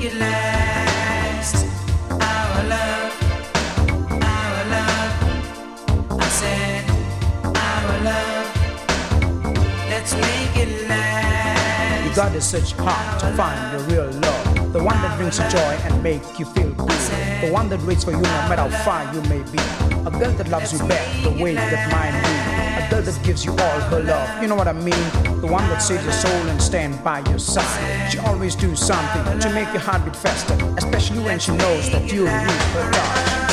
You gotta such hard to find the real love. The one that brings you joy and make you feel good. The one that waits for you no matter how far you may be. A girl that loves you back the way that mine did. A girl that gives you all her love. You know what I mean? The one that saves your soul and stand by your side. She always do something to make your heart beat faster, especially when she knows that you'll reach her touch.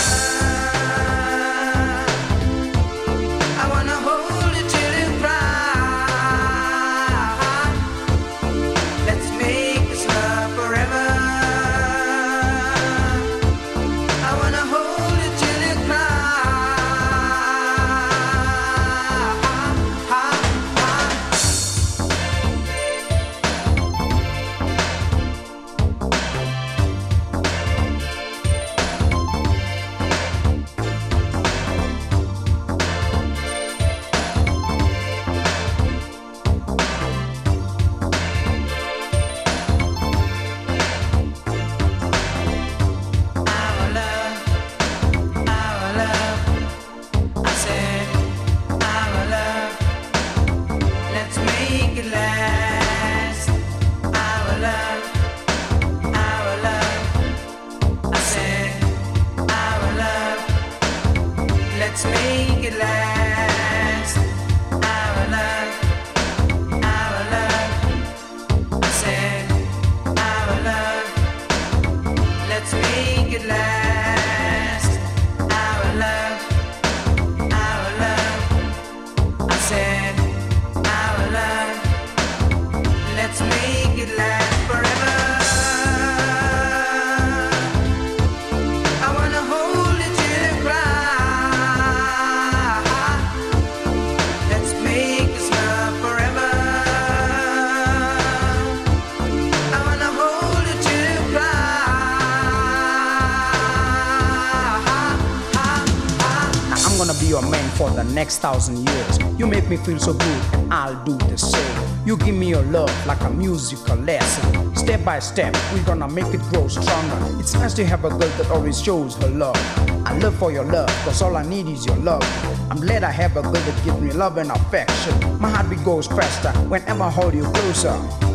light. Next thousand years. You make me feel so good, I'll do the same. You give me your love like a musical lesson. Step by step, we're gonna make it grow stronger. It's nice to have a girl that always shows her love. I love for your love, cause all I need is your love. I'm glad I have a girl that gives me love and affection. My heartbeat goes faster whenever I hold you closer.